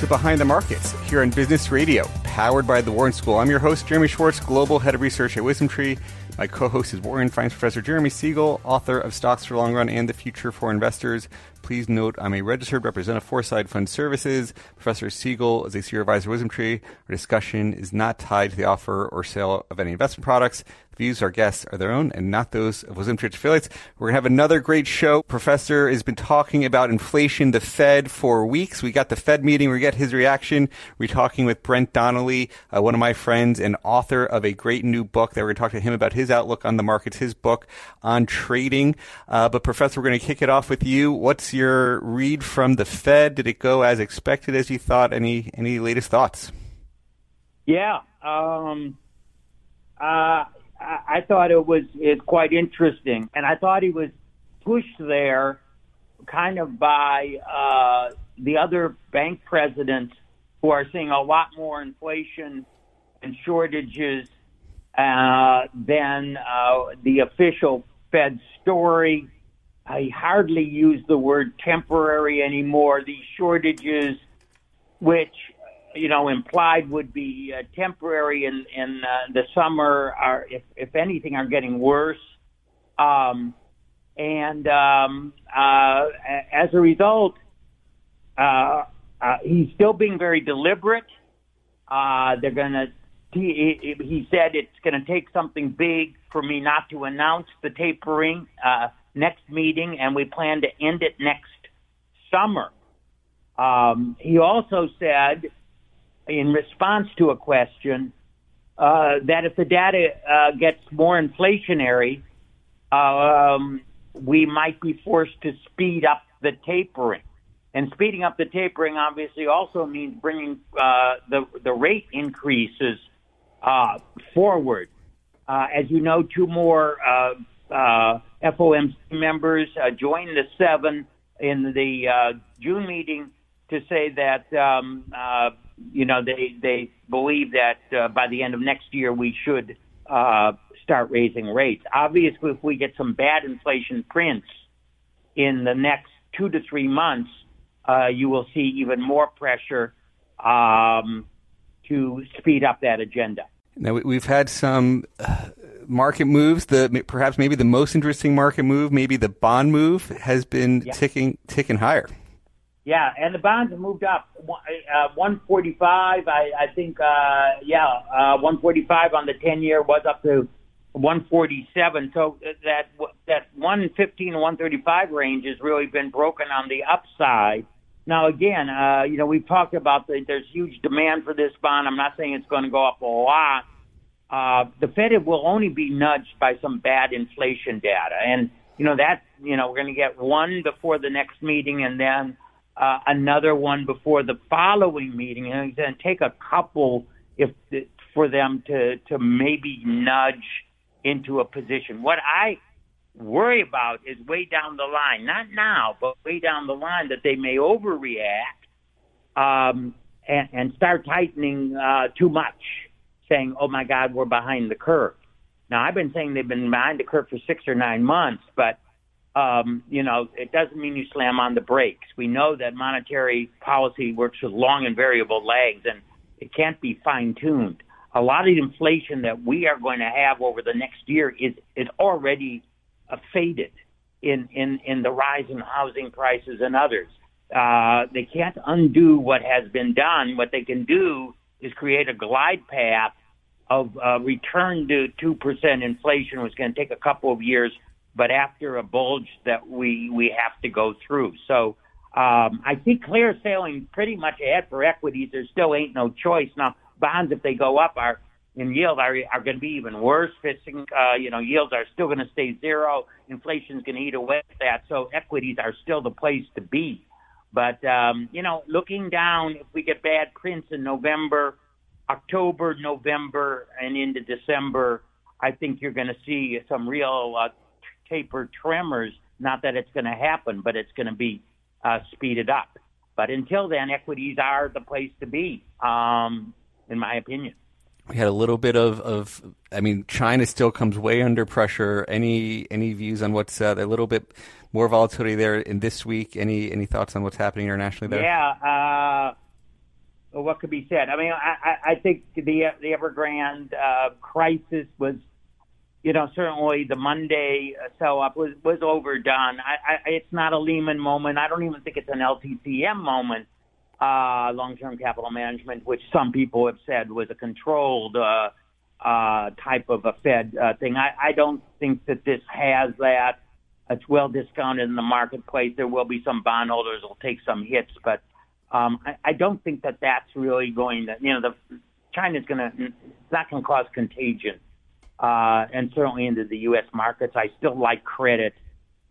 to Behind the Markets here on Business Radio, powered by the Wharton School. I'm your host, Jeremy Schwartz, Global Head of Research at WisdomTree. My co-host is Wharton Finance Professor Jeremy Siegel, author of Stocks for the Long Run and the Future for Investors. Please note I'm a registered representative for Foreside Fund Services. Professor Siegel is a senior advisor at WisdomTree. Our discussion is not tied to the offer or sale of any investment products views our guests are their own and not those of WisdomTree affiliates. We're going to have another great show. Professor has been talking about inflation, the Fed for weeks. We got the Fed meeting. We get his reaction. We're talking with Brent Donnelly, uh, one of my friends and author of a great new book that we're going to talk to him about his outlook on the markets, his book on trading. Uh, but Professor, we're going to kick it off with you. What's your read from the Fed? Did it go as expected as you thought? Any, any latest thoughts? Yeah. Um, uh, I, thought it was quite interesting, and I thought he was pushed there, kind of by uh, the other bank presidents who are seeing a lot more inflation and shortages uh, than uh, the official Fed story. I hardly use the word temporary anymore. These shortages, which you know, implied would be uh, temporary in in uh, the summer, are if if anything, are getting worse. Um, and um, uh, as a result, uh, uh, he's still being very deliberate. Uh, they're going to. He, he said it's going to take something big for me not to announce the tapering uh, next meeting, and we plan to end it next summer. Um, he also said in response to a question uh, that if the data uh, gets more inflationary, um, we might be forced to speed up the tapering. And speeding up the tapering obviously also means bringing uh, the the rate increases uh, forward. Uh, as you know, two more uh, FOMC members joined the seven in the June meeting to say that um, you know, they they believe that uh, by the end of next year we should uh, start raising rates. Obviously, if we get some bad inflation prints in the next two to three months, uh, you will see even more pressure um, to speed up that agenda. Now we've had some uh, market moves. The perhaps maybe the most interesting market move, maybe the bond move, has been yeah. ticking ticking higher. Yeah, and the bonds have moved up. Uh, 145, I, I think, uh, yeah, uh, 145 on the 10 year was up to 147. So that that 115 to 135 range has really been broken on the upside. Now, again, uh, you know, we've talked about the, there's huge demand for this bond. I'm not saying it's going to go up a lot. Uh, the Fed will only be nudged by some bad inflation data. And, you know, that, you know, we're going to get one before the next meeting and then uh, another one before the following meeting, and to take a couple if for them to to maybe nudge into a position. What I worry about is way down the line, not now, but way down the line, that they may overreact um, and, and start tightening uh, too much, saying, "Oh my God, we're behind the curve." Now, I've been saying they've been behind the curve for six or nine months, but um, you know, it doesn't mean you slam on the brakes. We know that monetary policy works with long and variable lags, and it can't be fine tuned. A lot of the inflation that we are going to have over the next year is is already uh, faded in in in the rise in housing prices and others. Uh, they can't undo what has been done. What they can do is create a glide path of uh, return to two percent inflation, which is going to take a couple of years but after a bulge that we we have to go through. So um, I think clear sailing pretty much ahead for equities. There still ain't no choice now. Bonds, if they go up, are in yield are are going to be even worse. Fixing, uh, you know, yields are still going to stay zero. Inflation's going to eat away at that. So equities are still the place to be. But um, you know, looking down, if we get bad prints in November, October, November, and into December, I think you're going to see some real uh, taper tremors. Not that it's going to happen, but it's going to be uh, speeded up. But until then, equities are the place to be, um, in my opinion. We had a little bit of, of, I mean, China still comes way under pressure. Any any views on what's uh, a little bit more volatility there in this week? Any any thoughts on what's happening internationally there? Yeah. Uh, what could be said? I mean, I, I think the the Evergrande uh, crisis was, you know, certainly the Monday sell up was was overdone. I, I, it's not a Lehman moment. I don't even think it's an LTCM moment uh, long-term capital management, which some people have said was a controlled uh, uh, type of a Fed uh, thing. I, I don't think that this has that. It's well discounted in the marketplace. There will be some bondholders will take some hits, but um, I, I don't think that that's really going to. You know, the China's going to. It's not going to cause contagion, uh, and certainly into the U.S. markets. I still like credit.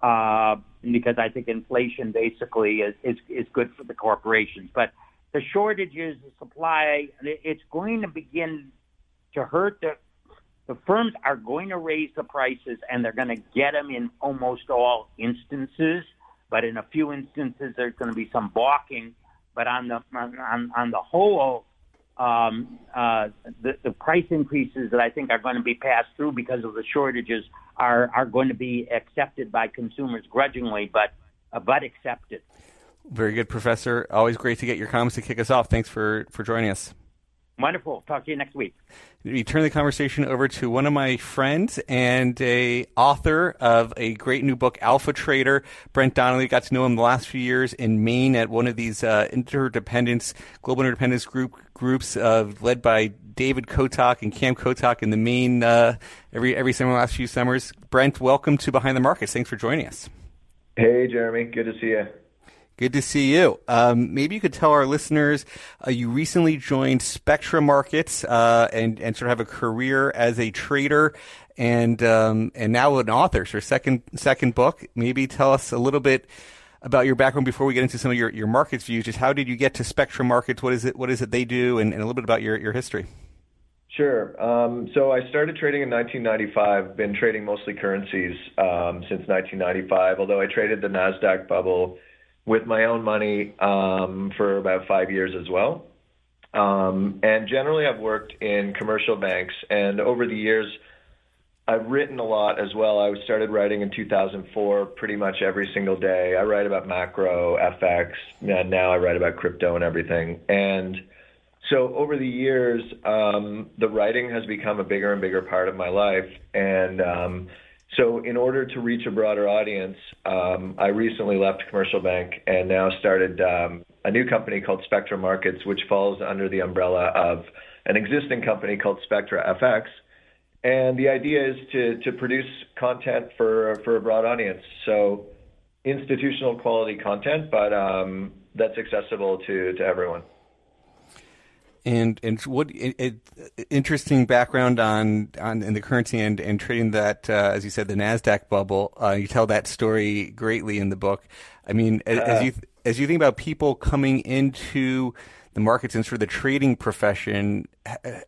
Uh, because I think inflation basically is, is, is good for the corporations. But the shortages, the supply, it's going to begin to hurt the the firms are going to raise the prices and they're going to get them in almost all instances. But in a few instances, there's going to be some balking. But on the on, on the whole, um, uh, the, the price increases that I think are going to be passed through because of the shortages are, are going to be accepted by consumers grudgingly, but, uh, but accepted. Very good, Professor. Always great to get your comments to kick us off. Thanks for, for joining us. Wonderful. Talk to you next week. We turn the conversation over to one of my friends and a author of a great new book, Alpha Trader. Brent Donnelly got to know him the last few years in Maine at one of these uh, interdependence, global interdependence group groups uh, led by David Kotok and Cam Kotok in the main uh, every every summer last few summers. Brent, welcome to Behind the Markets. Thanks for joining us. Hey, Jeremy. Good to see you. Good to see you. Um, maybe you could tell our listeners uh, you recently joined Spectra Markets uh, and and sort of have a career as a trader and um, and now an author. So second second book. Maybe tell us a little bit about your background before we get into some of your, your markets views. Just how did you get to Spectra Markets? What is it? What is it they do? And, and a little bit about your your history. Sure. Um, so I started trading in 1995. Been trading mostly currencies um, since 1995. Although I traded the Nasdaq bubble with my own money um, for about five years as well. Um, and generally, I've worked in commercial banks, and over the years, I've written a lot as well. I started writing in 2004, pretty much every single day. I write about macro, FX, and now I write about crypto and everything. And so over the years, um, the writing has become a bigger and bigger part of my life, and um, so, in order to reach a broader audience, um, I recently left Commercial Bank and now started um, a new company called Spectra Markets, which falls under the umbrella of an existing company called Spectra FX. And the idea is to, to produce content for, for a broad audience. So, institutional quality content, but um, that's accessible to, to everyone. And and what it, it, interesting background on on in the currency and, and trading that uh, as you said the Nasdaq bubble. Uh, you tell that story greatly in the book. I mean, as, as you as you think about people coming into the markets and sort of the trading profession,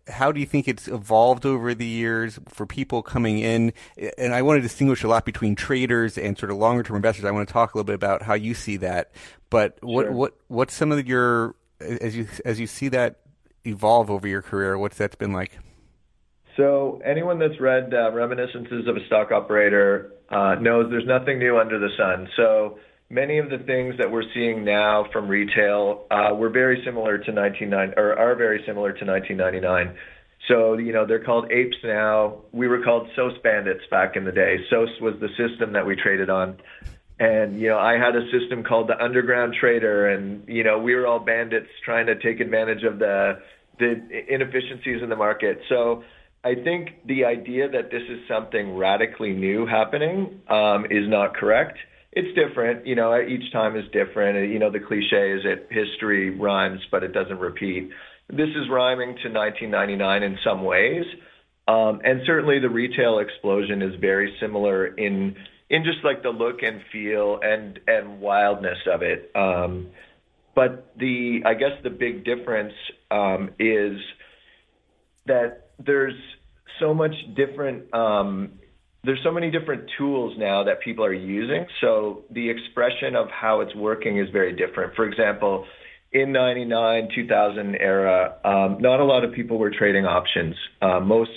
how do you think it's evolved over the years for people coming in? And I want to distinguish a lot between traders and sort of longer term investors. I want to talk a little bit about how you see that. But what sure. what what's some of your as you as you see that evolve over your career? What's that been like? So anyone that's read uh, Reminiscences of a Stock Operator uh, knows there's nothing new under the sun. So many of the things that we're seeing now from retail uh, were very similar to 1990 or are very similar to 1999. So you know they're called apes now. We were called SOES bandits back in the day. SOES was the system that we traded on. And you know, I had a system called the Underground Trader, and you know, we were all bandits trying to take advantage of the the inefficiencies in the market. So I think the idea that this is something radically new happening um, is not correct. It's different, you know. Each time is different. You know, the cliche is that history rhymes, but it doesn't repeat. This is rhyming to 1999 in some ways, um, and certainly the retail explosion is very similar in in just like the look and feel and and wildness of it. Um, but the I guess the big difference um, is that there's so much different um, there's so many different tools now that people are using. So the expression of how it's working is very different. For example, in 99, 2000 era, um, not a lot of people were trading options. Uh, most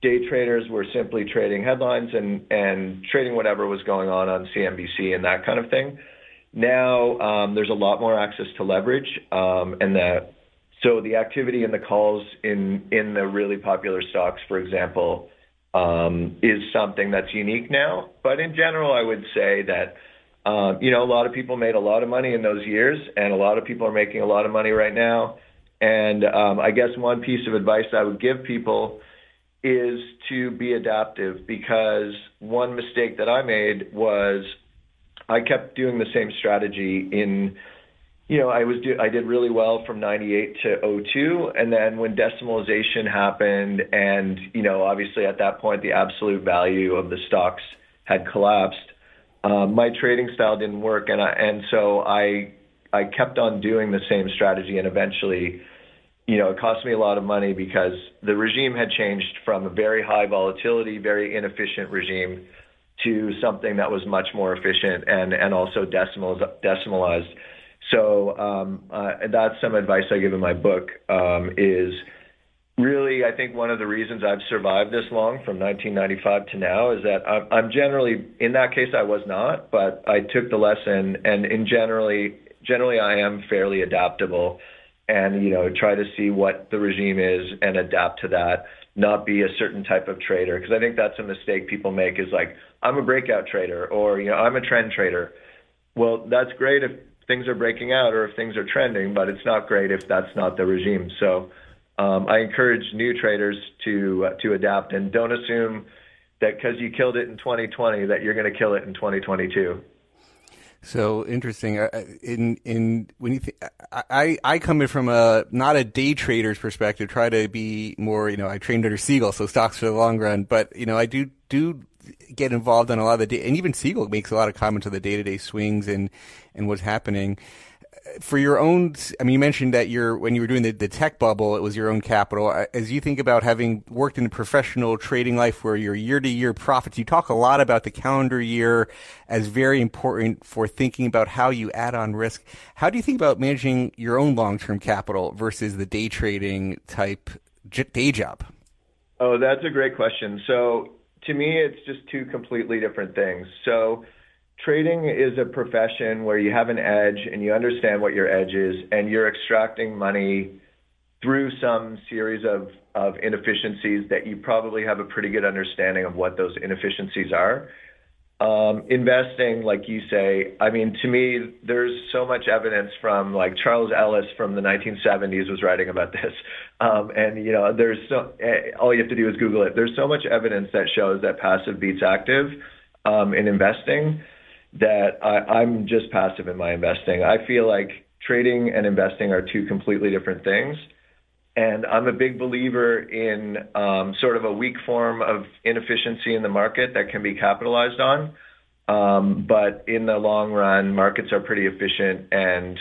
day traders were simply trading headlines and, and trading whatever was going on on CNBC and that kind of thing. Now um, there's a lot more access to leverage, um, and that so the activity in the calls in in the really popular stocks, for example, um, is something that's unique now. But in general, I would say that um, you know a lot of people made a lot of money in those years, and a lot of people are making a lot of money right now. And um, I guess one piece of advice I would give people is to be adaptive because one mistake that I made was I kept doing the same strategy in you know, I was do, I did really well from 98 to 02 and then when decimalization happened and you know, obviously at that point the absolute value of the stocks had collapsed, um, my trading style didn't work and I and so I I kept on doing the same strategy and eventually you know, it cost me a lot of money because the regime had changed from a very high volatility, very inefficient regime to something that was much more efficient and and also decimal decimalized. So um, uh, that's some advice I give in my book. Um, is really I think one of the reasons I've survived this long from 1995 to now is that I'm, I'm generally in that case I was not, but I took the lesson and in generally generally I am fairly adaptable and you know try to see what the regime is and adapt to that not be a certain type of trader because I think that's a mistake people make is like I'm a breakout trader or you know I'm a trend trader. Well, that's great if things are breaking out or if things are trending, but it's not great if that's not the regime. So um, I encourage new traders to uh, to adapt and don't assume that because you killed it in 2020 that you're going to kill it in 2022. So interesting. Uh, uh, in in when you th- I I come in from a not a day trader's perspective. Try to be more. You know, I trained under Siegel, so stocks for the long run. But you know, I do do get involved in a lot of the day, and even Siegel makes a lot of comments on the day to day swings and and what's happening for your own, I mean, you mentioned that you're when you were doing the, the tech bubble, it was your own capital. As you think about having worked in a professional trading life where your year to year profits, you talk a lot about the calendar year as very important for thinking about how you add on risk. How do you think about managing your own long term capital versus the day trading type day job? Oh, that's a great question. So to me, it's just two completely different things. So trading is a profession where you have an edge and you understand what your edge is and you're extracting money through some series of, of inefficiencies that you probably have a pretty good understanding of what those inefficiencies are. Um, investing, like you say, I mean, to me, there's so much evidence from like Charles Ellis from the 1970s was writing about this. Um, and, you know, there's so, eh, all you have to do is Google it. There's so much evidence that shows that passive beats active um, in investing that I, I'm just passive in my investing. I feel like trading and investing are two completely different things. And I'm a big believer in um, sort of a weak form of inefficiency in the market that can be capitalized on. Um, but in the long run, markets are pretty efficient, and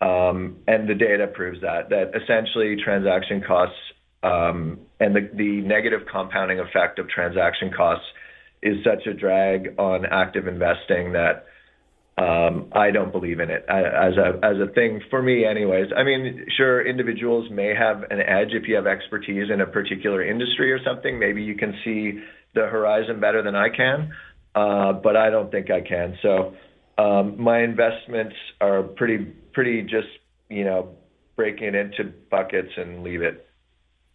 um, and the data proves that that essentially transaction costs um, and the, the negative compounding effect of transaction costs is such a drag on active investing that um, I don't believe in it as a as a thing for me, anyways. I mean, sure, individuals may have an edge if you have expertise in a particular industry or something. Maybe you can see the horizon better than I can, uh, but I don't think I can. So um, my investments are pretty pretty just you know breaking it into buckets and leave it.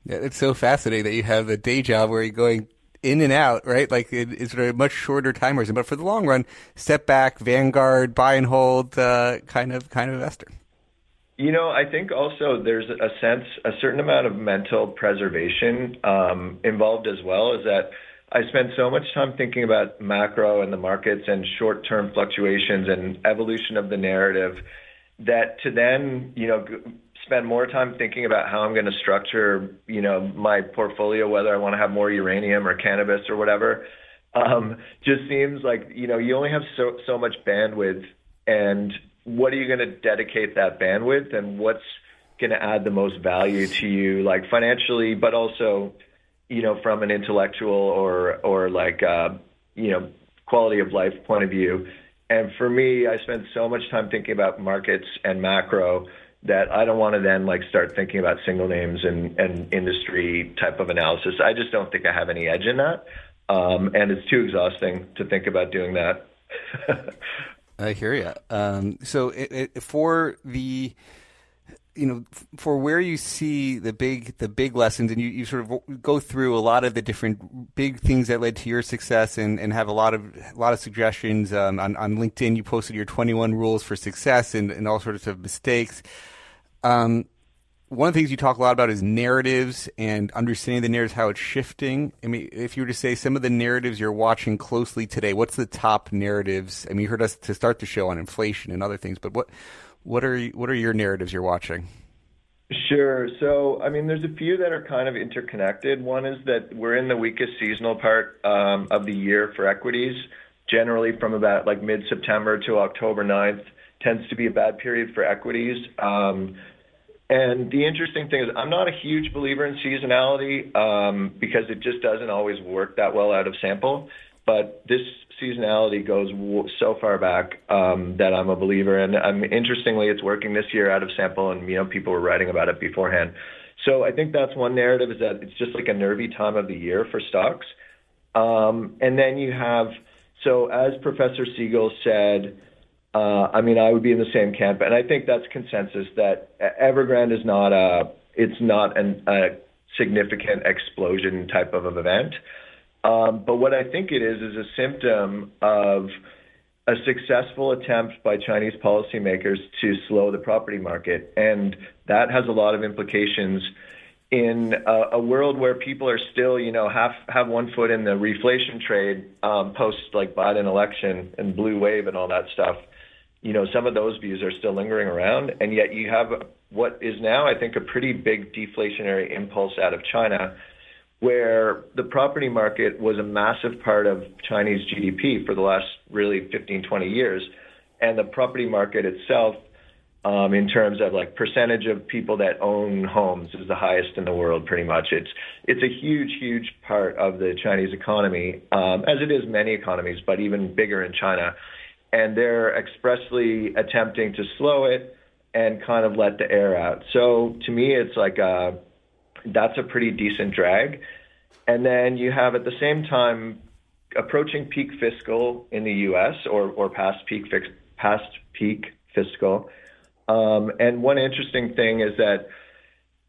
Yeah, it's so fascinating that you have the day job where you're going in and out, right? Like it, it's a much shorter time horizon. But for the long run, step back, Vanguard, buy and hold, uh, kind of kind of investor. You know, I think also there's a sense, a certain amount of mental preservation um, involved as well. Is that I spend so much time thinking about macro and the markets and short-term fluctuations and evolution of the narrative that to then, you know, spend more time thinking about how I'm going to structure, you know, my portfolio, whether I want to have more uranium or cannabis or whatever, um, just seems like you know you only have so so much bandwidth, and what are you going to dedicate that bandwidth, and what's going to add the most value to you, like financially, but also, you know, from an intellectual or or like uh, you know quality of life point of view. And for me, I spend so much time thinking about markets and macro that I don't want to then like start thinking about single names and, and industry type of analysis. I just don't think I have any edge in that. Um, and it's too exhausting to think about doing that. I hear you. Um, so it, it, for the you know for where you see the big the big lessons and you, you sort of go through a lot of the different big things that led to your success and, and have a lot of a lot of suggestions um, on, on linkedin you posted your 21 rules for success and, and all sorts of mistakes um, one of the things you talk a lot about is narratives and understanding the narratives, how it's shifting. I mean, if you were to say some of the narratives you're watching closely today, what's the top narratives? I mean, you heard us to start the show on inflation and other things, but what what are what are your narratives you're watching? Sure. So, I mean, there's a few that are kind of interconnected. One is that we're in the weakest seasonal part um, of the year for equities. Generally, from about like mid-September to October 9th tends to be a bad period for equities. Um, and the interesting thing is, I'm not a huge believer in seasonality um, because it just doesn't always work that well out of sample. But this seasonality goes so far back um, that I'm a believer. And um, interestingly, it's working this year out of sample, and you know people were writing about it beforehand. So I think that's one narrative is that it's just like a nervy time of the year for stocks. Um, and then you have so as Professor Siegel said uh, I mean, I would be in the same camp, and I think that's consensus that Evergrande is not a it's not an, a significant explosion type of an event. Um, but what I think it is is a symptom of a successful attempt by Chinese policymakers to slow the property market, and that has a lot of implications in a, a world where people are still, you know, have have one foot in the reflation trade um, post like Biden election and blue wave and all that stuff you know, some of those views are still lingering around, and yet you have what is now, I think, a pretty big deflationary impulse out of China, where the property market was a massive part of Chinese GDP for the last really 15, 20 years, and the property market itself, um, in terms of like percentage of people that own homes, is the highest in the world. Pretty much, it's it's a huge, huge part of the Chinese economy, um, as it is many economies, but even bigger in China and they're expressly attempting to slow it and kind of let the air out. So to me, it's like a, that's a pretty decent drag. And then you have at the same time approaching peak fiscal in the U.S. or or past peak past peak fiscal. Um, and one interesting thing is that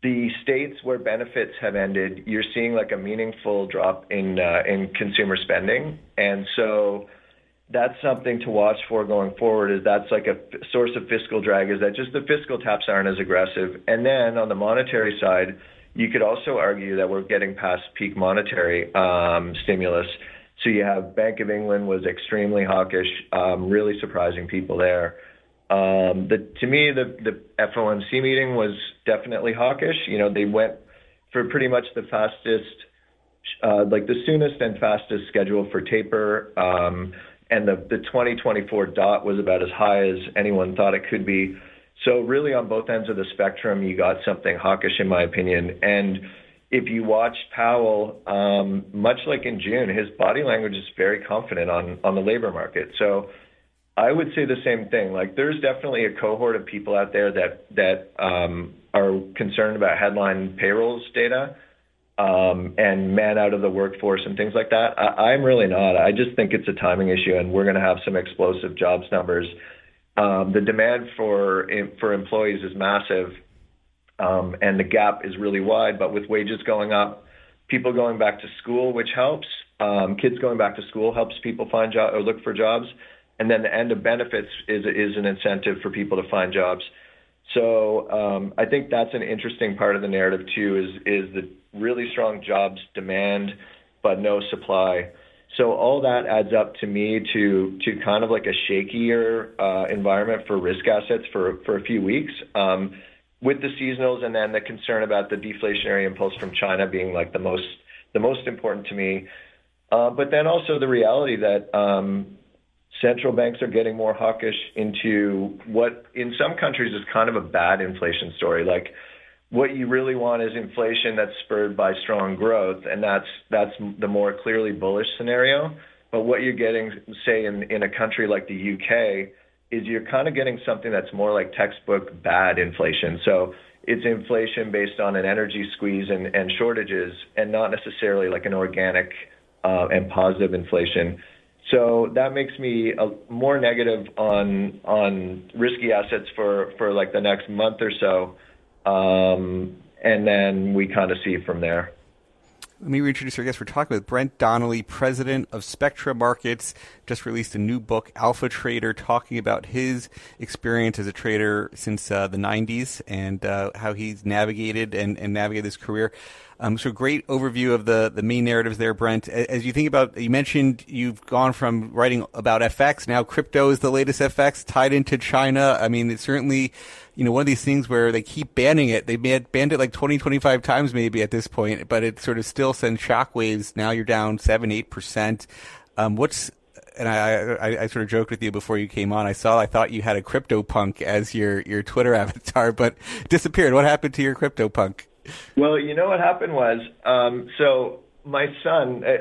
the states where benefits have ended, you're seeing like a meaningful drop in uh, in consumer spending, and so that's something to watch for going forward is that's like a source of fiscal drag is that just the fiscal taps aren't as aggressive. And then on the monetary side, you could also argue that we're getting past peak monetary um, stimulus. So you have Bank of England was extremely hawkish, um, really surprising people there. Um, the, to me, the, the FOMC meeting was definitely hawkish. You know, they went for pretty much the fastest, uh, like the soonest and fastest schedule for taper. And the, the 2024 dot was about as high as anyone thought it could be. So really, on both ends of the spectrum, you got something hawkish, in my opinion. And if you watch Powell, um, much like in June, his body language is very confident on on the labor market. So I would say the same thing. Like there's definitely a cohort of people out there that that um, are concerned about headline payrolls data um, and man out of the workforce and things like that. I, I'm really not. I just think it's a timing issue, and we're going to have some explosive jobs numbers. Um, the demand for for employees is massive, um, and the gap is really wide. But with wages going up, people going back to school, which helps. Um, kids going back to school helps people find job or look for jobs, and then the end of benefits is is an incentive for people to find jobs. So um, I think that's an interesting part of the narrative too. Is is the really strong jobs demand, but no supply. So all that adds up to me to to kind of like a shakier uh, environment for risk assets for for a few weeks. Um, with the seasonals and then the concern about the deflationary impulse from China being like the most the most important to me, uh, but then also the reality that um, central banks are getting more hawkish into what in some countries is kind of a bad inflation story. Like what you really want is inflation that's spurred by strong growth, and that's that's the more clearly bullish scenario. But what you're getting, say, in in a country like the UK, is you're kind of getting something that's more like textbook bad inflation. So it's inflation based on an energy squeeze and, and shortages, and not necessarily like an organic uh, and positive inflation. So that makes me a, more negative on on risky assets for for like the next month or so, um, and then we kind of see from there. Let me reintroduce our guest. We're talking with Brent Donnelly, president of Spectra Markets. Just released a new book, Alpha Trader, talking about his experience as a trader since uh, the 90s and uh, how he's navigated and, and navigated his career. Um, so great overview of the, the main narratives there, Brent. As you think about, you mentioned you've gone from writing about FX, now crypto is the latest FX tied into China. I mean, it's certainly you know, one of these things where they keep banning it. They banned it like 20, 25 times maybe at this point, but it sort of still sends shockwaves. Now you're down seven, eight percent. Um, what's and I, I, I, sort of joked with you before you came on. I saw, I thought you had a CryptoPunk as your, your Twitter avatar, but disappeared. What happened to your CryptoPunk? Well, you know what happened was, um, so my son uh,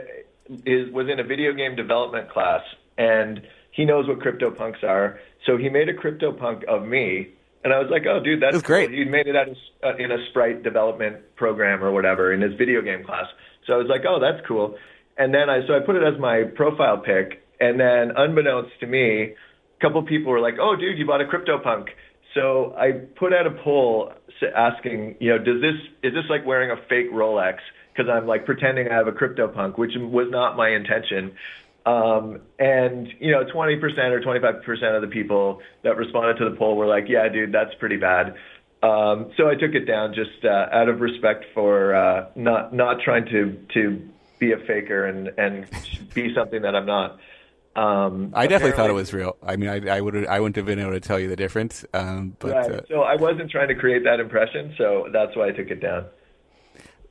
is was in a video game development class, and he knows what CryptoPunks are. So he made a CryptoPunk of me, and I was like, "Oh, dude, that's, that's great." He made it out of, uh, in a Sprite development program or whatever in his video game class. So I was like, "Oh, that's cool." And then I so I put it as my profile pic, and then unbeknownst to me, a couple people were like, "Oh, dude, you bought a CryptoPunk." So I put out a poll asking, you know, does this is this like wearing a fake Rolex? Because I'm like pretending I have a CryptoPunk, which was not my intention. Um, and you know, 20% or 25% of the people that responded to the poll were like, "Yeah, dude, that's pretty bad." Um, so I took it down just uh, out of respect for uh, not not trying to to be a faker and and be something that I'm not. Um, I definitely thought it was real. I mean, I, I would I wouldn't have been able to tell you the difference. Um, but right. uh, so I wasn't trying to create that impression, so that's why I took it down.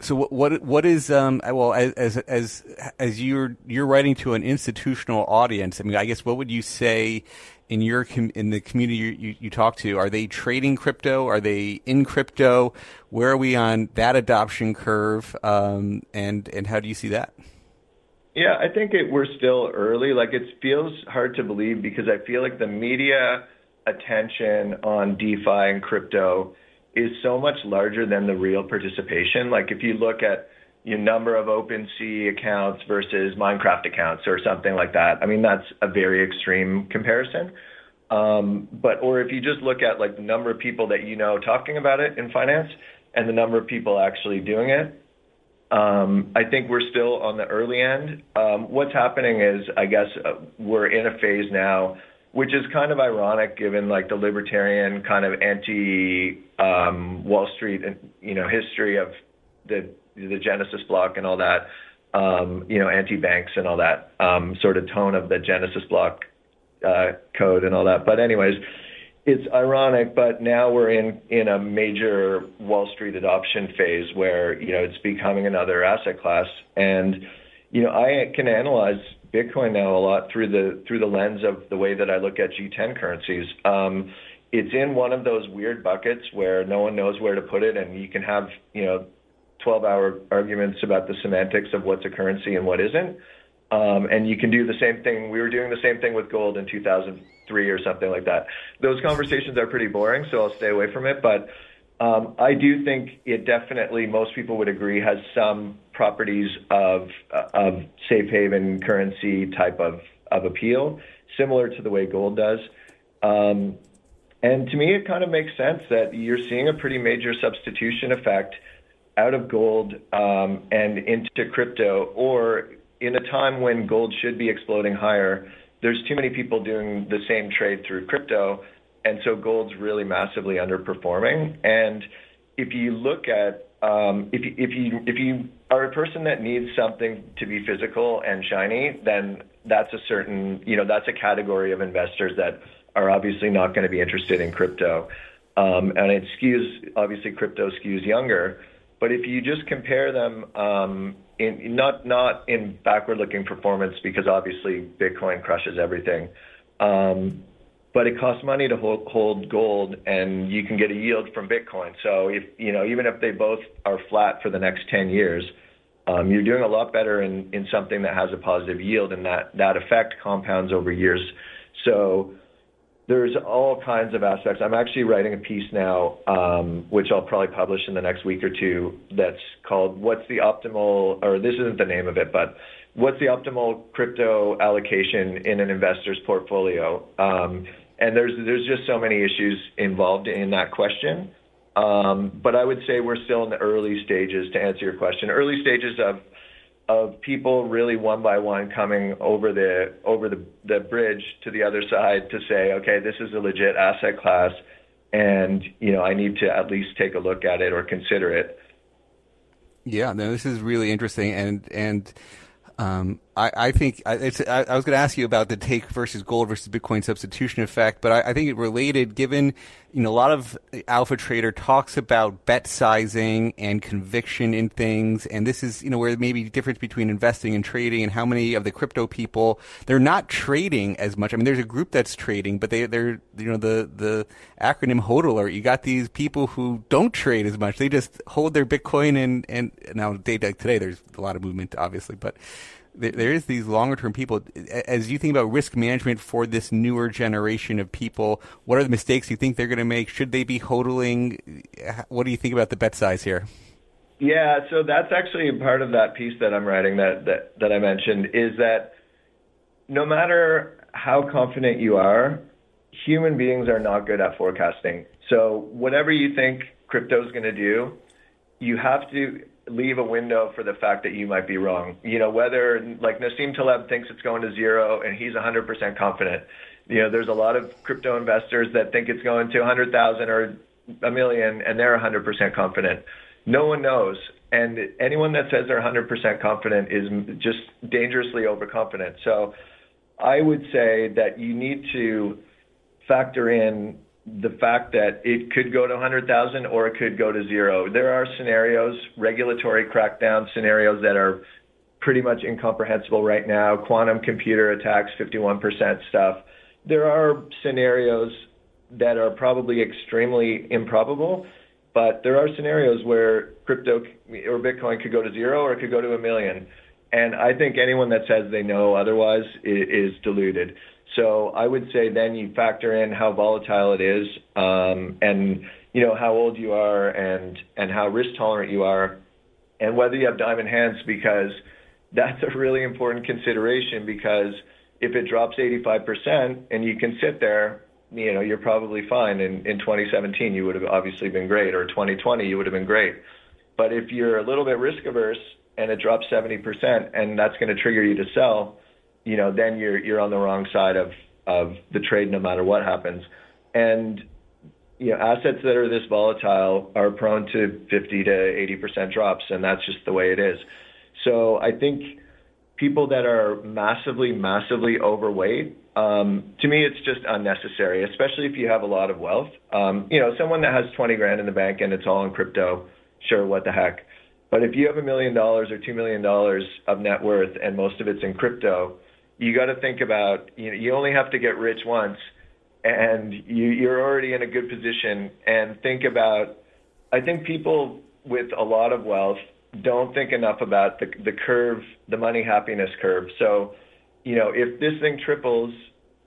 So what what what is um well as as as you're you're writing to an institutional audience? I mean, I guess what would you say in your in the community you, you, you talk to? Are they trading crypto? Are they in crypto? Where are we on that adoption curve? Um, and and how do you see that? Yeah, I think we're still early. Like it feels hard to believe because I feel like the media attention on DeFi and crypto is so much larger than the real participation. Like if you look at your number of OpenSea accounts versus Minecraft accounts or something like that, I mean that's a very extreme comparison. Um, but or if you just look at like the number of people that you know talking about it in finance and the number of people actually doing it, I think we're still on the early end. Um, what's happening is, I guess, uh, we're in a phase now which is kind of ironic given like the libertarian kind of anti um, Wall Street you know history of the the Genesis block and all that, um, you know, anti banks and all that um, sort of tone of the Genesis block uh, code and all that. But anyways, it's ironic, but now we're in in a major Wall Street adoption phase where you know it's becoming another asset class, and you know I can analyze Bitcoin now a lot through the through the lens of the way that I look at G10 currencies. Um, it's in one of those weird buckets where no one knows where to put it, and you can have you know 12-hour arguments about the semantics of what's a currency and what isn't. Um, and you can do the same thing. We were doing the same thing with gold in 2003 or something like that. Those conversations are pretty boring, so I'll stay away from it. But um, I do think it definitely, most people would agree, has some properties of of safe haven currency type of of appeal, similar to the way gold does. Um, and to me, it kind of makes sense that you're seeing a pretty major substitution effect out of gold um, and into crypto, or in a time when gold should be exploding higher. There's too many people doing the same trade through crypto, and so gold's really massively underperforming. And if you look at um, if you, if you if you are a person that needs something to be physical and shiny, then that's a certain you know that's a category of investors that are obviously not going to be interested in crypto, um, and it skews obviously crypto skews younger. But if you just compare them, um, in not not in backward-looking performance, because obviously Bitcoin crushes everything. Um, but it costs money to hold, hold gold, and you can get a yield from Bitcoin. So if you know, even if they both are flat for the next 10 years, um, you're doing a lot better in, in something that has a positive yield, and that that effect compounds over years. So there's all kinds of aspects. I'm actually writing a piece now, um, which I'll probably publish in the next week or two. That's called "What's the optimal?" or this isn't the name of it, but what's the optimal crypto allocation in an investor's portfolio? Um, and there's there's just so many issues involved in that question. Um, but I would say we're still in the early stages to answer your question. Early stages of of people really one by one coming over the over the, the bridge to the other side to say, okay, this is a legit asset class, and you know I need to at least take a look at it or consider it. Yeah, no, this is really interesting, and and um, I, I, think I, I, was going to ask you about the take versus gold versus Bitcoin substitution effect, but I, I, think it related given you know a lot of alpha trader talks about bet sizing and conviction in things, and this is you know where maybe the difference between investing and trading, and how many of the crypto people they're not trading as much. I mean, there's a group that's trading, but they they're you know the the acronym HODLer. You got these people who don't trade as much; they just hold their Bitcoin and and now day today, there's a lot of movement, obviously, but there is these longer term people. As you think about risk management for this newer generation of people, what are the mistakes you think they're going to make? Should they be hodling? What do you think about the bet size here? Yeah, so that's actually part of that piece that I'm writing that that, that I mentioned is that no matter how confident you are, human beings are not good at forecasting. So whatever you think crypto is going to do, you have to leave a window for the fact that you might be wrong. You know, whether like Nassim Taleb thinks it's going to zero and he's 100% confident. You know, there's a lot of crypto investors that think it's going to 100,000 or a million and they're 100% confident. No one knows. And anyone that says they're 100% confident is just dangerously overconfident. So I would say that you need to factor in the fact that it could go to 100,000 or it could go to zero. There are scenarios, regulatory crackdown scenarios that are pretty much incomprehensible right now. Quantum computer attacks, 51% stuff. There are scenarios that are probably extremely improbable, but there are scenarios where crypto or Bitcoin could go to zero or it could go to a million. And I think anyone that says they know otherwise is, deluded. So I would say then you factor in how volatile it is, um, and you know how old you are, and and how risk tolerant you are, and whether you have diamond hands, because that's a really important consideration. Because if it drops 85% and you can sit there, you know you're probably fine. In in 2017, you would have obviously been great, or 2020, you would have been great. But if you're a little bit risk averse and it drops 70%, and that's going to trigger you to sell you know, then you're you're on the wrong side of of the trade no matter what happens. And you know, assets that are this volatile are prone to 50 to 80 percent drops, and that's just the way it is. So I think people that are massively, massively overweight, um, to me, it's just unnecessary, especially if you have a lot of wealth. Um, you know, someone that has 20 grand in the bank and it's all in crypto, sure, what the heck. But if you have a million dollars or two million dollars of net worth and most of it's in crypto, you got to think about you know you only have to get rich once and you you're already in a good position and think about I think people with a lot of wealth don't think enough about the the curve the money happiness curve. So you know if this thing triples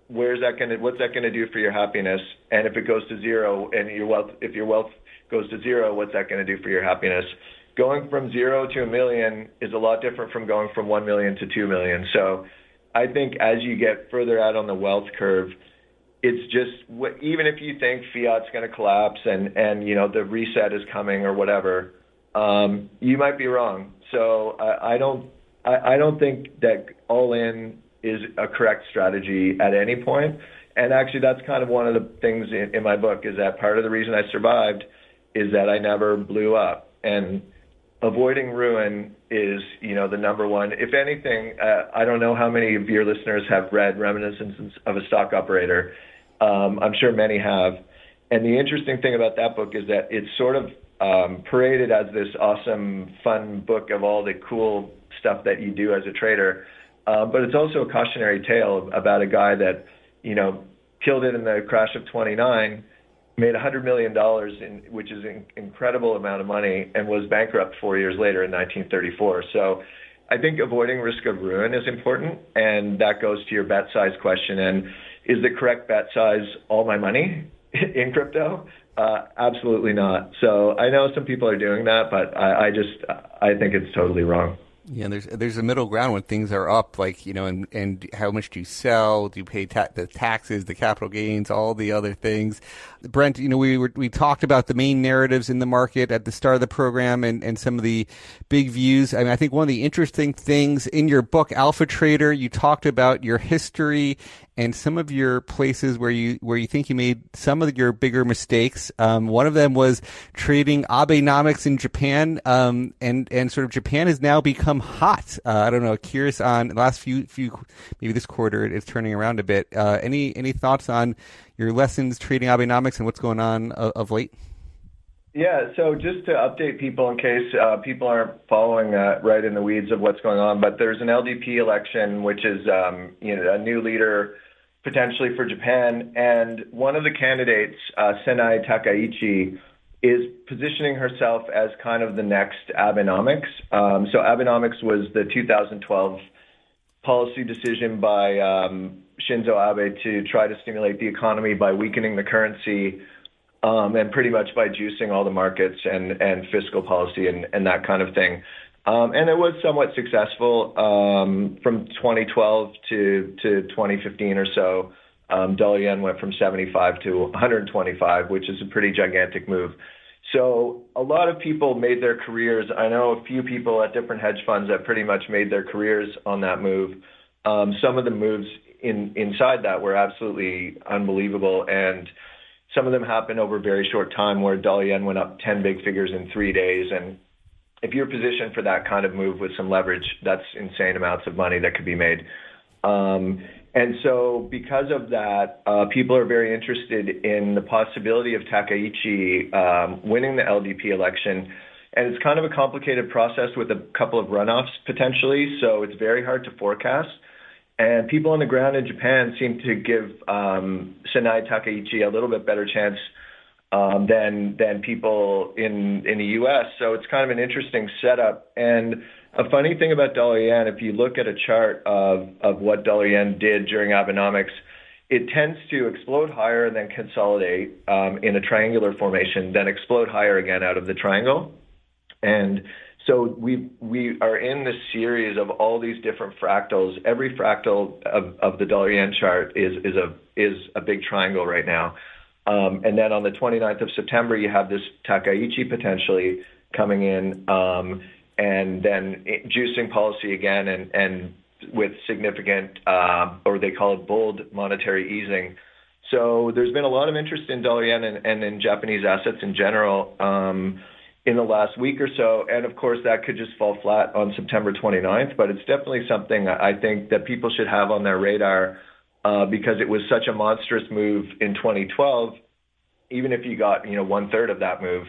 where's that going to what's that going to do for your happiness? And if it goes to zero and your wealth if your wealth goes to zero what's that going to do for your happiness? Going from zero to a million is a lot different from going from 1 million to 2 million. So I think as you get further out on the wealth curve, it's just even if you think fiat's going to collapse and and you know the reset is coming or whatever, um, you might be wrong. So I, I don't I, I don't think that all in is a correct strategy at any point. And actually, that's kind of one of the things in, in my book is that part of the reason I survived is that I never blew up and avoiding ruin is, you know, the number one. If anything, uh, I don't know how many of your listeners have read Reminiscences of a Stock Operator. Um, I'm sure many have. And the interesting thing about that book is that it's sort of um, paraded as this awesome, fun book of all the cool stuff that you do as a trader. Uh, but it's also a cautionary tale about a guy that, you know, killed it in the crash of 29, made $100 million, in, which is an incredible amount of money, and was bankrupt four years later in 1934. So I think avoiding risk of ruin is important, and that goes to your bet size question. And is the correct bet size all my money in crypto? Uh, absolutely not. So I know some people are doing that, but I, I just I think it's totally wrong. Yeah, there's there's a middle ground when things are up, like you know, and and how much do you sell? Do you pay ta- the taxes, the capital gains, all the other things? Brent, you know, we were, we talked about the main narratives in the market at the start of the program, and and some of the big views. I mean, I think one of the interesting things in your book, Alpha Trader, you talked about your history and some of your places where you where you think you made some of your bigger mistakes. Um, one of them was trading Abenomics in Japan, um, and and sort of Japan has now become hot. Uh, I don't know. Curious on the last few few maybe this quarter it's turning around a bit. Uh, any any thoughts on your lessons treating Abenomics and what's going on of, of late? Yeah, so just to update people in case uh, people aren't following uh, right in the weeds of what's going on, but there's an LDP election, which is um, you know a new leader potentially for Japan. And one of the candidates, uh, Sanae Takaichi, is positioning herself as kind of the next Abenomics. Um, so Abenomics was the 2012 policy decision by um, Shinzo Abe to try to stimulate the economy by weakening the currency um, and pretty much by juicing all the markets and, and fiscal policy and, and that kind of thing. Um, and it was somewhat successful um, from 2012 to, to 2015 or so. Um, dollar yen went from 75 to 125, which is a pretty gigantic move. So a lot of people made their careers. I know a few people at different hedge funds that pretty much made their careers on that move. Um, some of the moves inside that were absolutely unbelievable, and some of them happened over a very short time, where dollar yen went up 10 big figures in three days, and if you're positioned for that kind of move with some leverage, that's insane amounts of money that could be made. Um, and so, because of that, uh, people are very interested in the possibility of Takaichi um, winning the LDP election. And it's kind of a complicated process with a couple of runoffs potentially, so it's very hard to forecast. And people on the ground in Japan seem to give um, Takaichi a little bit better chance um, than than people in in the U.S. So it's kind of an interesting setup. And a funny thing about dollar yen, if you look at a chart of of what dollar yen did during Abenomics, it tends to explode higher and then consolidate um, in a triangular formation, then explode higher again out of the triangle. And so we we are in this series of all these different fractals. Every fractal of, of the dollar yen chart is is a is a big triangle right now. Um, and then on the 29th of September, you have this Takaichi potentially coming in, um, and then juicing policy again, and, and with significant, uh, or they call it bold monetary easing. So there's been a lot of interest in dollar yen and, and in Japanese assets in general um, in the last week or so. And of course, that could just fall flat on September 29th. But it's definitely something I think that people should have on their radar uh, because it was such a monstrous move in 2012. Even if you got you know one third of that move,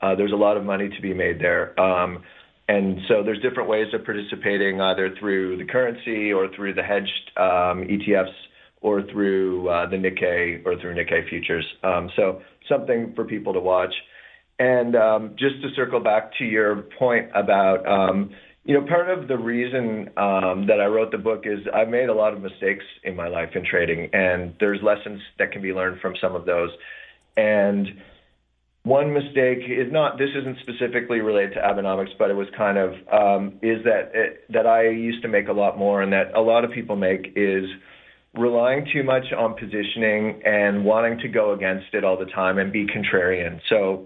uh, there's a lot of money to be made there. Um, and so there's different ways of participating, either through the currency or through the hedged um, ETFs or through uh, the Nikkei or through Nikkei futures. Um, so something for people to watch. And um, just to circle back to your point about um, you know, part of the reason um, that I wrote the book is I've made a lot of mistakes in my life in trading, and there's lessons that can be learned from some of those. And one mistake is not this isn't specifically related to Abenomics, but it was kind of um, is that it, that I used to make a lot more, and that a lot of people make is relying too much on positioning and wanting to go against it all the time and be contrarian. So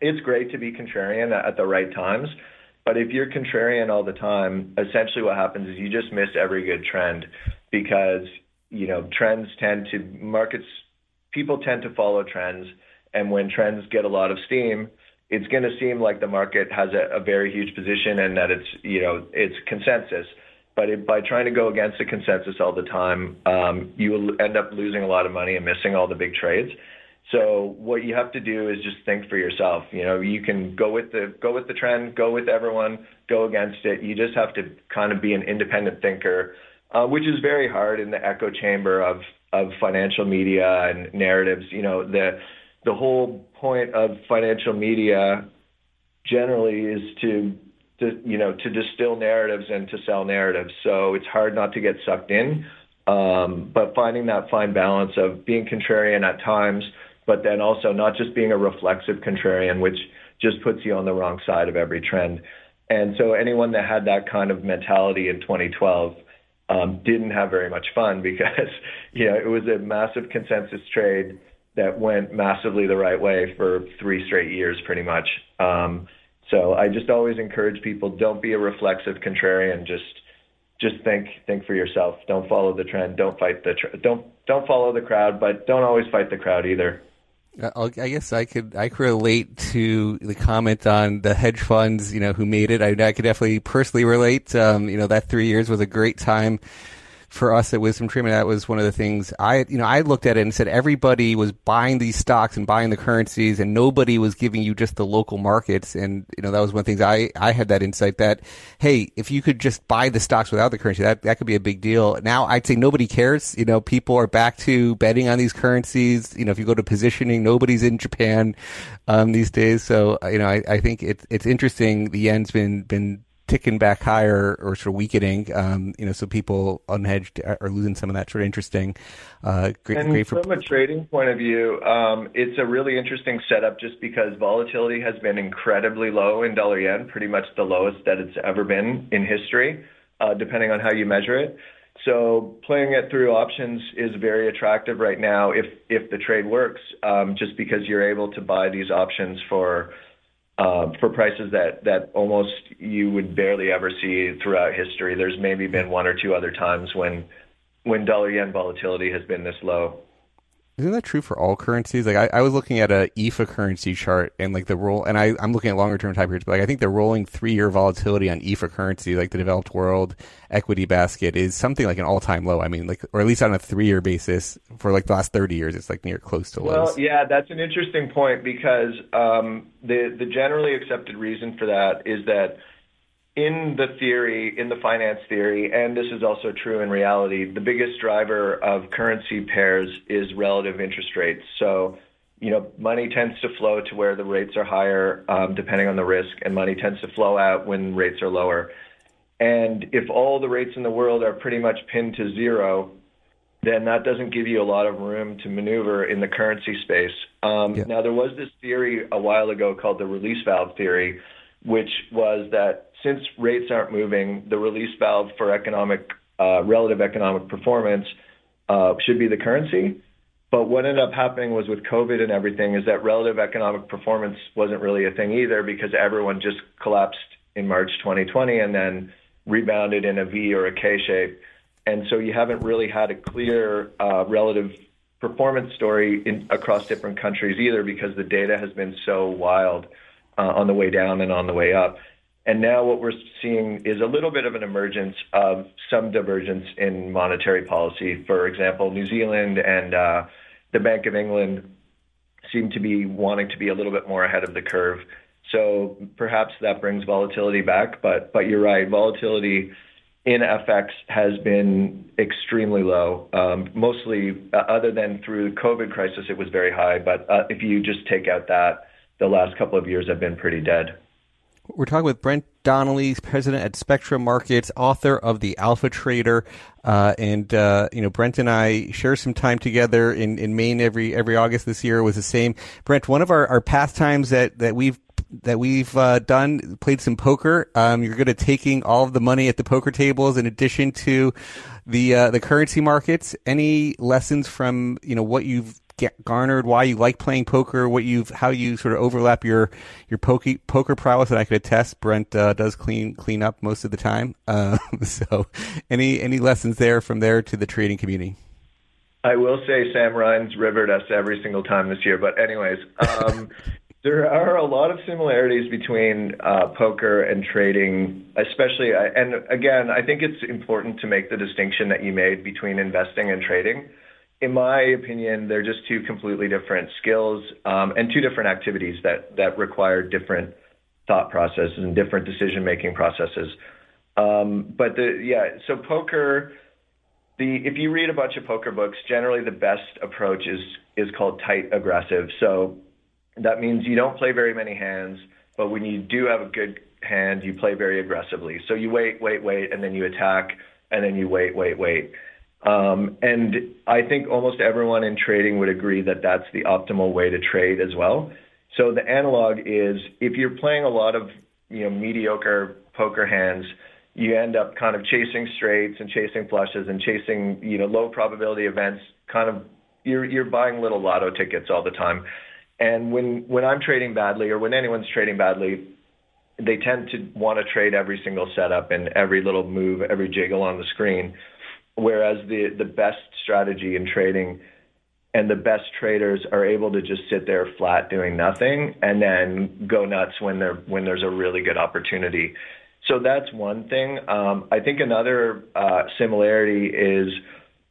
it's great to be contrarian at the right times but if you're contrarian all the time, essentially what happens is you just miss every good trend because, you know, trends tend to markets people tend to follow trends and when trends get a lot of steam, it's going to seem like the market has a, a very huge position and that it's, you know, it's consensus. But if, by trying to go against the consensus all the time, um, you will end up losing a lot of money and missing all the big trades. So what you have to do is just think for yourself. You know, you can go with the go with the trend, go with everyone, go against it. You just have to kind of be an independent thinker, uh, which is very hard in the echo chamber of of financial media and narratives. You know, the the whole point of financial media generally is to to you know to distill narratives and to sell narratives. So it's hard not to get sucked in. Um, but finding that fine balance of being contrarian at times, but then also not just being a reflexive contrarian, which just puts you on the wrong side of every trend. And so anyone that had that kind of mentality in 2012 um, didn't have very much fun because you know it was a massive consensus trade that went massively the right way for three straight years, pretty much. Um, so I just always encourage people: don't be a reflexive contrarian. Just just think think for yourself. Don't follow the trend. Don't fight the tr- don't don't follow the crowd, but don't always fight the crowd either. I guess I could I could relate to the comment on the hedge funds, you know, who made it. I, I could definitely personally relate. Um, you know, that three years was a great time for us at WisdomTree then, that was one of the things I, you know, I looked at it and said everybody was buying these stocks and buying the currencies, and nobody was giving you just the local markets. And you know, that was one of the things I I had that insight that hey, if you could just buy the stocks without the currency, that that could be a big deal. Now I'd say nobody cares. You know, people are back to betting on these currencies. You know, if you go to positioning, nobody's in Japan um, these days. So you know, I, I think it's it's interesting. The yen's been been ticking back higher or sort of weakening. Um, you know, so people unhedged are losing some of that sort of interesting. Uh, great, and great for, from a trading point of view, um, it's a really interesting setup just because volatility has been incredibly low in dollar yen, pretty much the lowest that it's ever been in history, uh, depending on how you measure it. So playing it through options is very attractive right now if if the trade works, um, just because you're able to buy these options for Uh, for prices that that almost you would barely ever see throughout history. There's maybe been one or two other times when when dollar yen volatility has been this low. Isn't that true for all currencies? Like I, I was looking at a EFA currency chart and like the roll, and I, I'm looking at longer term time periods, but like I think the rolling three year volatility on EFA currency, like the developed world equity basket, is something like an all time low. I mean, like or at least on a three year basis for like the last 30 years, it's like near close to well, yeah, that's an interesting point because um, the the generally accepted reason for that is that in the theory, in the finance theory, and this is also true in reality, the biggest driver of currency pairs is relative interest rates. So, you know, money tends to flow to where the rates are higher, um, depending on the risk, and money tends to flow out when rates are lower. And if all the rates in the world are pretty much pinned to zero, then that doesn't give you a lot of room to maneuver in the currency space. Um, yeah. Now, there was this theory a while ago called the release valve theory, which was that since rates aren't moving, the release valve for economic uh, relative economic performance uh, should be the currency. But what ended up happening was with COVID and everything is that relative economic performance wasn't really a thing either because everyone just collapsed in March 2020 and then rebounded in a V or a K shape. And so you haven't really had a clear uh, relative performance story in, across different countries either because the data has been so wild uh, on the way down and on the way up. And now what we're seeing is a little bit of an emergence of some divergence in monetary policy. For example, New Zealand and uh, the Bank of England seem to be wanting to be a little bit more ahead of the curve. So perhaps that brings volatility back. But but you're right, volatility in FX has been extremely low. Um, mostly, uh, other than through the COVID crisis, it was very high. But uh, if you just take out that, the last couple of years have been pretty dead. We're talking with Brent Donnelly, president at Spectra Markets, author of The Alpha Trader, uh, and uh, you know Brent and I share some time together in, in Maine every every August this year. Was the same. Brent, one of our, our pastimes that that we've that we've uh, done played some poker. Um, you're good at taking all of the money at the poker tables in addition to the uh, the currency markets. Any lessons from you know what you've garnered why you like playing poker, what you've, how you sort of overlap your your poker poker prowess. And I could attest, Brent uh, does clean clean up most of the time. Uh, so, any any lessons there from there to the trading community? I will say Sam Ryan's rivered us every single time this year. But anyways, um, there are a lot of similarities between uh, poker and trading, especially. Uh, and again, I think it's important to make the distinction that you made between investing and trading in my opinion, they're just two completely different skills um, and two different activities that that require different thought processes and different decision making processes. Um, but the yeah, so poker. The, if you read a bunch of poker books, generally the best approach is is called tight aggressive. So that means you don't play very many hands, but when you do have a good hand, you play very aggressively. So you wait, wait, wait, and then you attack, and then you wait, wait, wait. Um, and I think almost everyone in trading would agree that that's the optimal way to trade as well. So the analog is if you're playing a lot of you know mediocre poker hands, you end up kind of chasing straights and chasing flushes and chasing you know low probability events. Kind of you're you're buying little lotto tickets all the time. And when when I'm trading badly or when anyone's trading badly, they tend to want to trade every single setup and every little move, every jiggle on the screen. Whereas the the best strategy in trading and the best traders are able to just sit there flat doing nothing and then go nuts when there when there's a really good opportunity. So that's one thing. Um, I think another uh, similarity is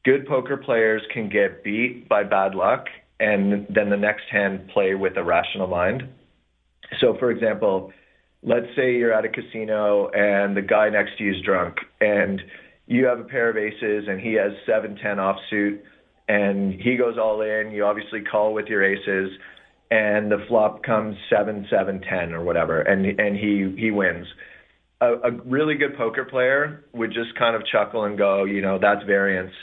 good poker players can get beat by bad luck and then the next hand play with a rational mind. So, for example, let's say you're at a casino and the guy next to you is drunk and you have a pair of aces and he has seven ten offsuit and he goes all in. You obviously call with your aces and the flop comes seven seven ten or whatever and and he he wins. A, a really good poker player would just kind of chuckle and go, you know, that's variance.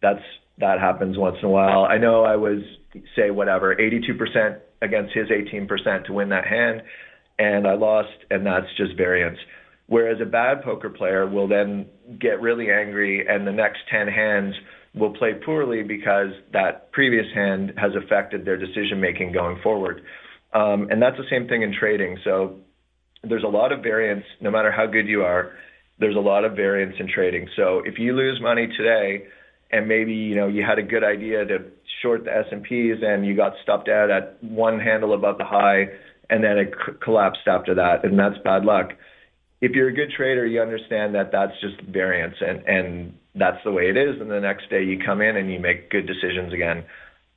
That's that happens once in a while. I know I was say whatever 82% against his 18% to win that hand and I lost, and that's just variance. Whereas a bad poker player will then get really angry, and the next 10 hands will play poorly because that previous hand has affected their decision making going forward. Um, and that's the same thing in trading. So there's a lot of variance, no matter how good you are. There's a lot of variance in trading. So if you lose money today, and maybe you know you had a good idea to short the S&Ps and you got stopped out at one handle above the high and then it c- collapsed after that, and that's bad luck. If you're a good trader, you understand that that's just variance, and and that's the way it is. And the next day, you come in and you make good decisions again.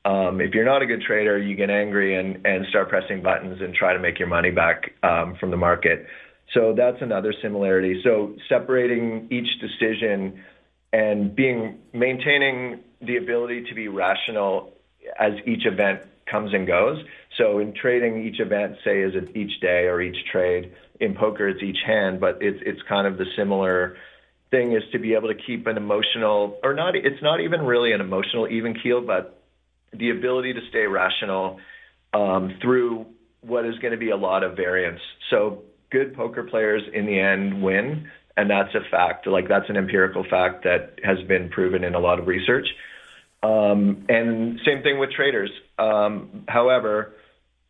Um, if you're not a good trader, you get angry and and start pressing buttons and try to make your money back um, from the market. So that's another similarity. So separating each decision and being maintaining the ability to be rational as each event comes and goes. So in trading, each event, say, is each day or each trade. In poker, it's each hand, but it's it's kind of the similar thing is to be able to keep an emotional or not. It's not even really an emotional even keel, but the ability to stay rational um, through what is going to be a lot of variance. So good poker players in the end win, and that's a fact. Like that's an empirical fact that has been proven in a lot of research. Um, and same thing with traders. Um, however,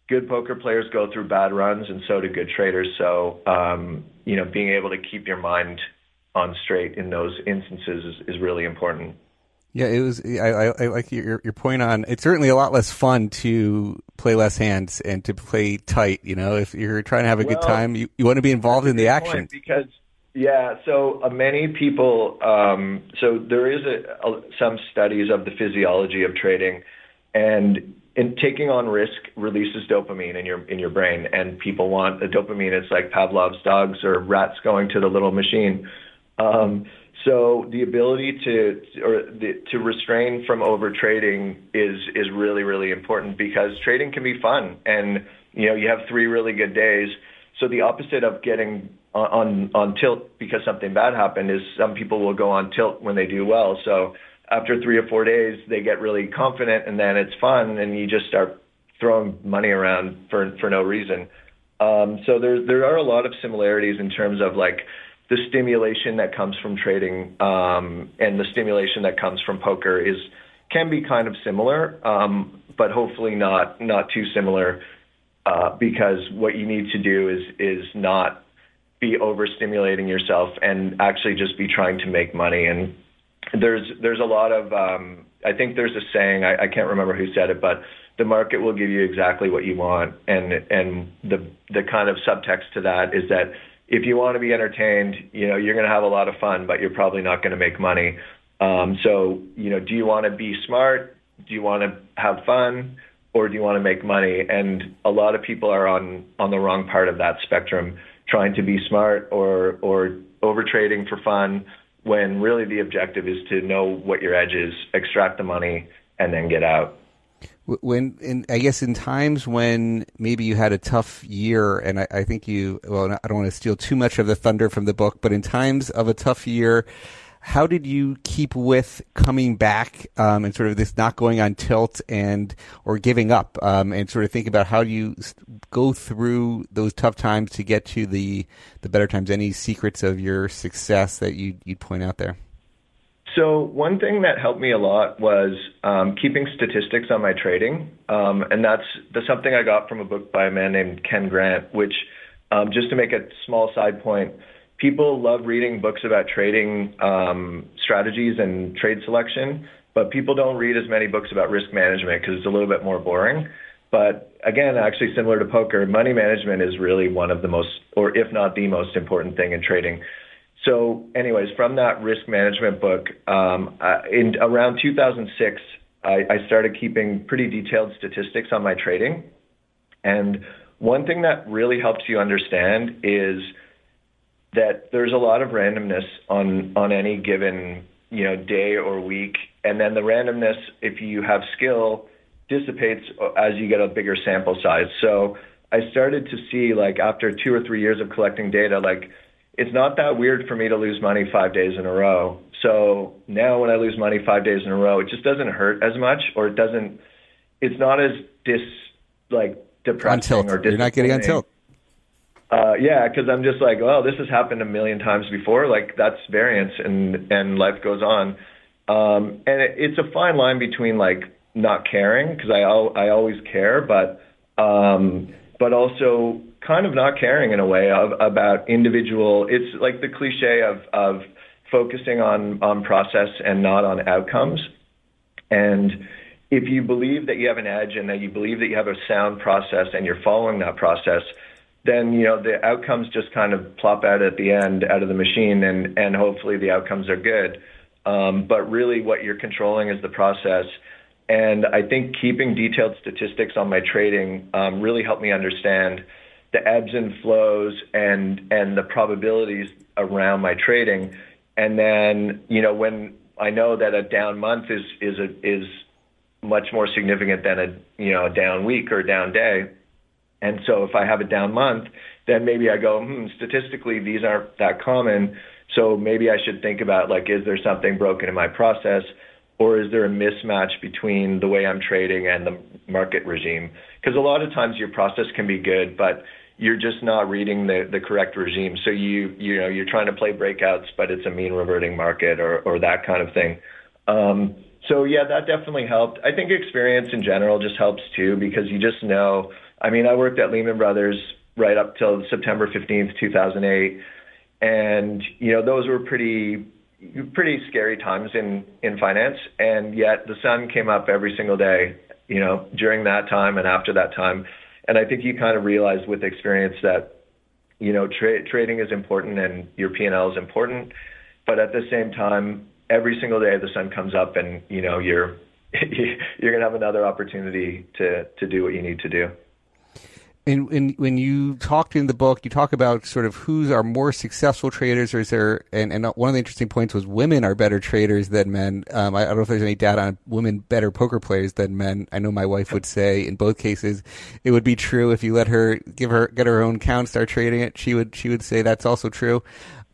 good poker players go through bad runs, and so do good traders. So, um, you know, being able to keep your mind on straight in those instances is, is really important. Yeah, it was. I, I, I like your your point on. It's certainly a lot less fun to play less hands and to play tight. You know, if you're trying to have a well, good time, you, you want to be involved in the action because yeah, so uh, many people. Um, so there is a, a, some studies of the physiology of trading, and in taking on risk releases dopamine in your in your brain, and people want a dopamine. It's like Pavlov's dogs or rats going to the little machine. Um, so the ability to or the, to restrain from over trading is is really really important because trading can be fun, and you know you have three really good days. So the opposite of getting on on tilt because something bad happened is some people will go on tilt when they do well. So after three or four days, they get really confident, and then it's fun, and you just start throwing money around for for no reason. Um, so there there are a lot of similarities in terms of like the stimulation that comes from trading um, and the stimulation that comes from poker is can be kind of similar, um, but hopefully not not too similar. Uh, because what you need to do is is not be overstimulating yourself and actually just be trying to make money. And there's there's a lot of um, I think there's a saying I, I can't remember who said it, but the market will give you exactly what you want. And and the the kind of subtext to that is that if you want to be entertained, you know you're going to have a lot of fun, but you're probably not going to make money. Um, so you know, do you want to be smart? do you want to have fun or do you want to make money? And a lot of people are on on the wrong part of that spectrum, trying to be smart or or over trading for fun when really the objective is to know what your edge is, extract the money, and then get out. When, in, I guess, in times when maybe you had a tough year, and I, I think you, well, I don't want to steal too much of the thunder from the book, but in times of a tough year, how did you keep with coming back um, and sort of this not going on tilt and or giving up um, and sort of think about how do you go through those tough times to get to the the better times any secrets of your success that you you'd point out there so one thing that helped me a lot was um, keeping statistics on my trading, um, and that's something I got from a book by a man named Ken Grant. Which, um, just to make a small side point, people love reading books about trading um, strategies and trade selection, but people don't read as many books about risk management because it's a little bit more boring. But again, actually similar to poker, money management is really one of the most, or if not the most important thing in trading. So, anyways, from that risk management book, um, in around 2006, I, I started keeping pretty detailed statistics on my trading. And one thing that really helps you understand is that there's a lot of randomness on on any given you know day or week, and then the randomness, if you have skill, dissipates as you get a bigger sample size. So I started to see like after two or three years of collecting data, like it's not that weird for me to lose money five days in a row. So now when I lose money five days in a row, it just doesn't hurt as much, or it doesn't. It's not as dis like depressing or You're not getting on tilt. Uh, yeah, because I'm just like, oh, this has happened a million times before. Like that's variance, and and life goes on. Um, and it, it's a fine line between like not caring because I I always care, but um, but also kind of not caring in a way of, about individual. It's like the cliche of of focusing on on process and not on outcomes. And if you believe that you have an edge and that you believe that you have a sound process and you're following that process, then you know the outcomes just kind of plop out at the end out of the machine, and and hopefully the outcomes are good. Um, but really, what you're controlling is the process. And I think keeping detailed statistics on my trading um, really helped me understand the ebbs and flows and and the probabilities around my trading. And then you know when I know that a down month is is a, is much more significant than a you know a down week or a down day and so if I have a down month, then maybe I go, hmm, statistically, these aren't that common. So maybe I should think about like, is there something broken in my process? Or is there a mismatch between the way I'm trading and the market regime? Because a lot of times your process can be good, but you're just not reading the, the correct regime. So you you know you're trying to play breakouts, but it's a mean reverting market or or that kind of thing. Um, so yeah, that definitely helped. I think experience in general just helps too because you just know I mean, I worked at Lehman Brothers right up till September 15th, 2008. And, you know, those were pretty, pretty scary times in, in finance. And yet the sun came up every single day, you know, during that time and after that time. And I think you kind of realize with experience that, you know, tra- trading is important and your P&L is important. But at the same time, every single day the sun comes up and, you know, you're, you're going to have another opportunity to, to do what you need to do. And when when you talked in the book, you talk about sort of who's are more successful traders, or is there? And, and one of the interesting points was women are better traders than men. Um, I, I, don't know if there's any data on women better poker players than men. I know my wife would say in both cases it would be true if you let her give her get her own account, start trading it. She would she would say that's also true.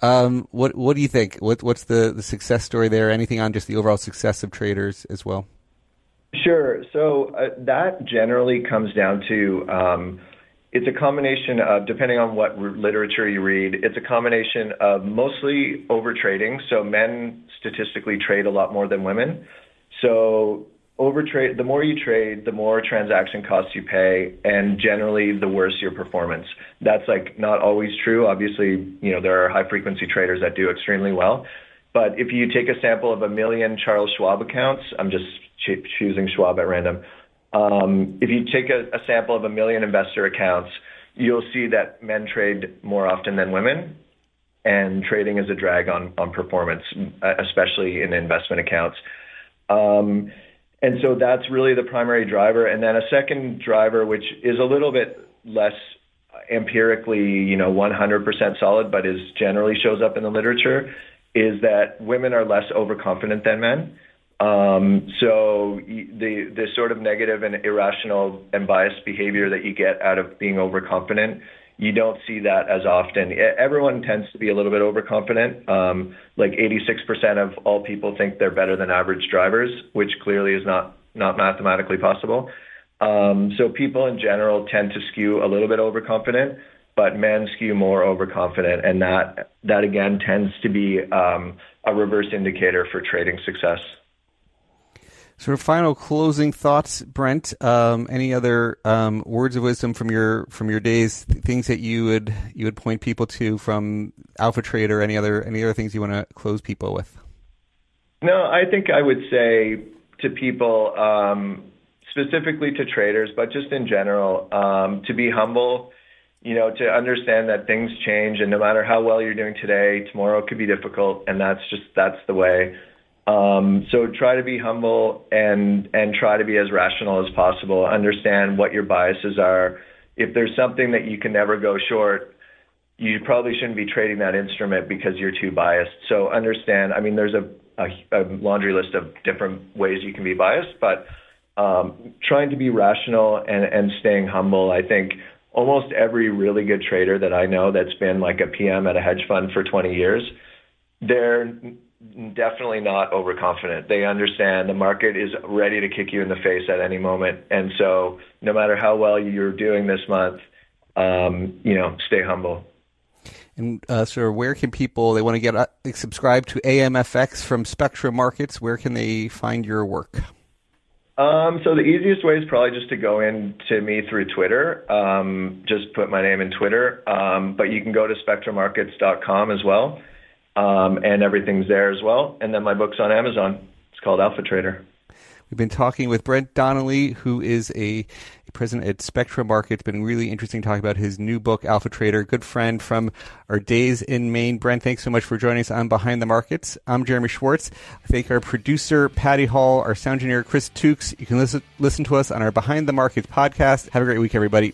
Um, what what do you think? What what's the the success story there? Anything on just the overall success of traders as well? Sure. So uh, that generally comes down to um, it's a combination of, depending on what literature you read, it's a combination of mostly overtrading. So men statistically trade a lot more than women. So overtrade, the more you trade, the more transaction costs you pay, and generally the worse your performance. That's like not always true. Obviously, you know there are high frequency traders that do extremely well. But if you take a sample of a million Charles Schwab accounts, I'm just choosing Schwab at random um, if you take a, a sample of a million investor accounts, you'll see that men trade more often than women, and trading is a drag on, on performance, especially in investment accounts. Um, and so that's really the primary driver. And then a second driver, which is a little bit less empirically, you know, 100% solid, but is generally shows up in the literature, is that women are less overconfident than men. Um, so the the sort of negative and irrational and biased behavior that you get out of being overconfident, you don't see that as often. Everyone tends to be a little bit overconfident. Um, like 86% of all people think they're better than average drivers, which clearly is not not mathematically possible. Um, so people in general tend to skew a little bit overconfident, but men skew more overconfident, and that that again tends to be um, a reverse indicator for trading success. Sort of final closing thoughts, Brent. Um, any other um, words of wisdom from your from your days? Things that you would you would point people to from Alpha Trade or any other any other things you want to close people with? No, I think I would say to people, um, specifically to traders, but just in general, um, to be humble. You know, to understand that things change, and no matter how well you're doing today, tomorrow could be difficult, and that's just that's the way. Um, so try to be humble and and try to be as rational as possible. Understand what your biases are. If there's something that you can never go short, you probably shouldn't be trading that instrument because you're too biased. So understand. I mean, there's a, a, a laundry list of different ways you can be biased, but um, trying to be rational and, and staying humble. I think almost every really good trader that I know that's been like a PM at a hedge fund for 20 years, they're definitely not overconfident. They understand the market is ready to kick you in the face at any moment, and so no matter how well you're doing this month, um, you know, stay humble. And uh, so, where can people they want to get uh, subscribe to AMFX from Spectra Markets? Where can they find your work? Um, so the easiest way is probably just to go in to me through Twitter. Um, just put my name in Twitter. Um, but you can go to spectramarkets.com as well um, and everything's there as well. And then my book's on Amazon. It's called Alpha Trader. We've been talking with Brent Donnelly, who is a, president at Spectra Market. It's been really interesting talking about his new book, Alpha Trader. Good friend from our days in Maine. Brent, thanks so much for joining us on Behind the Markets. I'm Jeremy Schwartz. I thank our producer, Patty Hall, our sound engineer, Chris Tukes. You can listen, listen to us on our Behind the Markets podcast. Have a great week, everybody.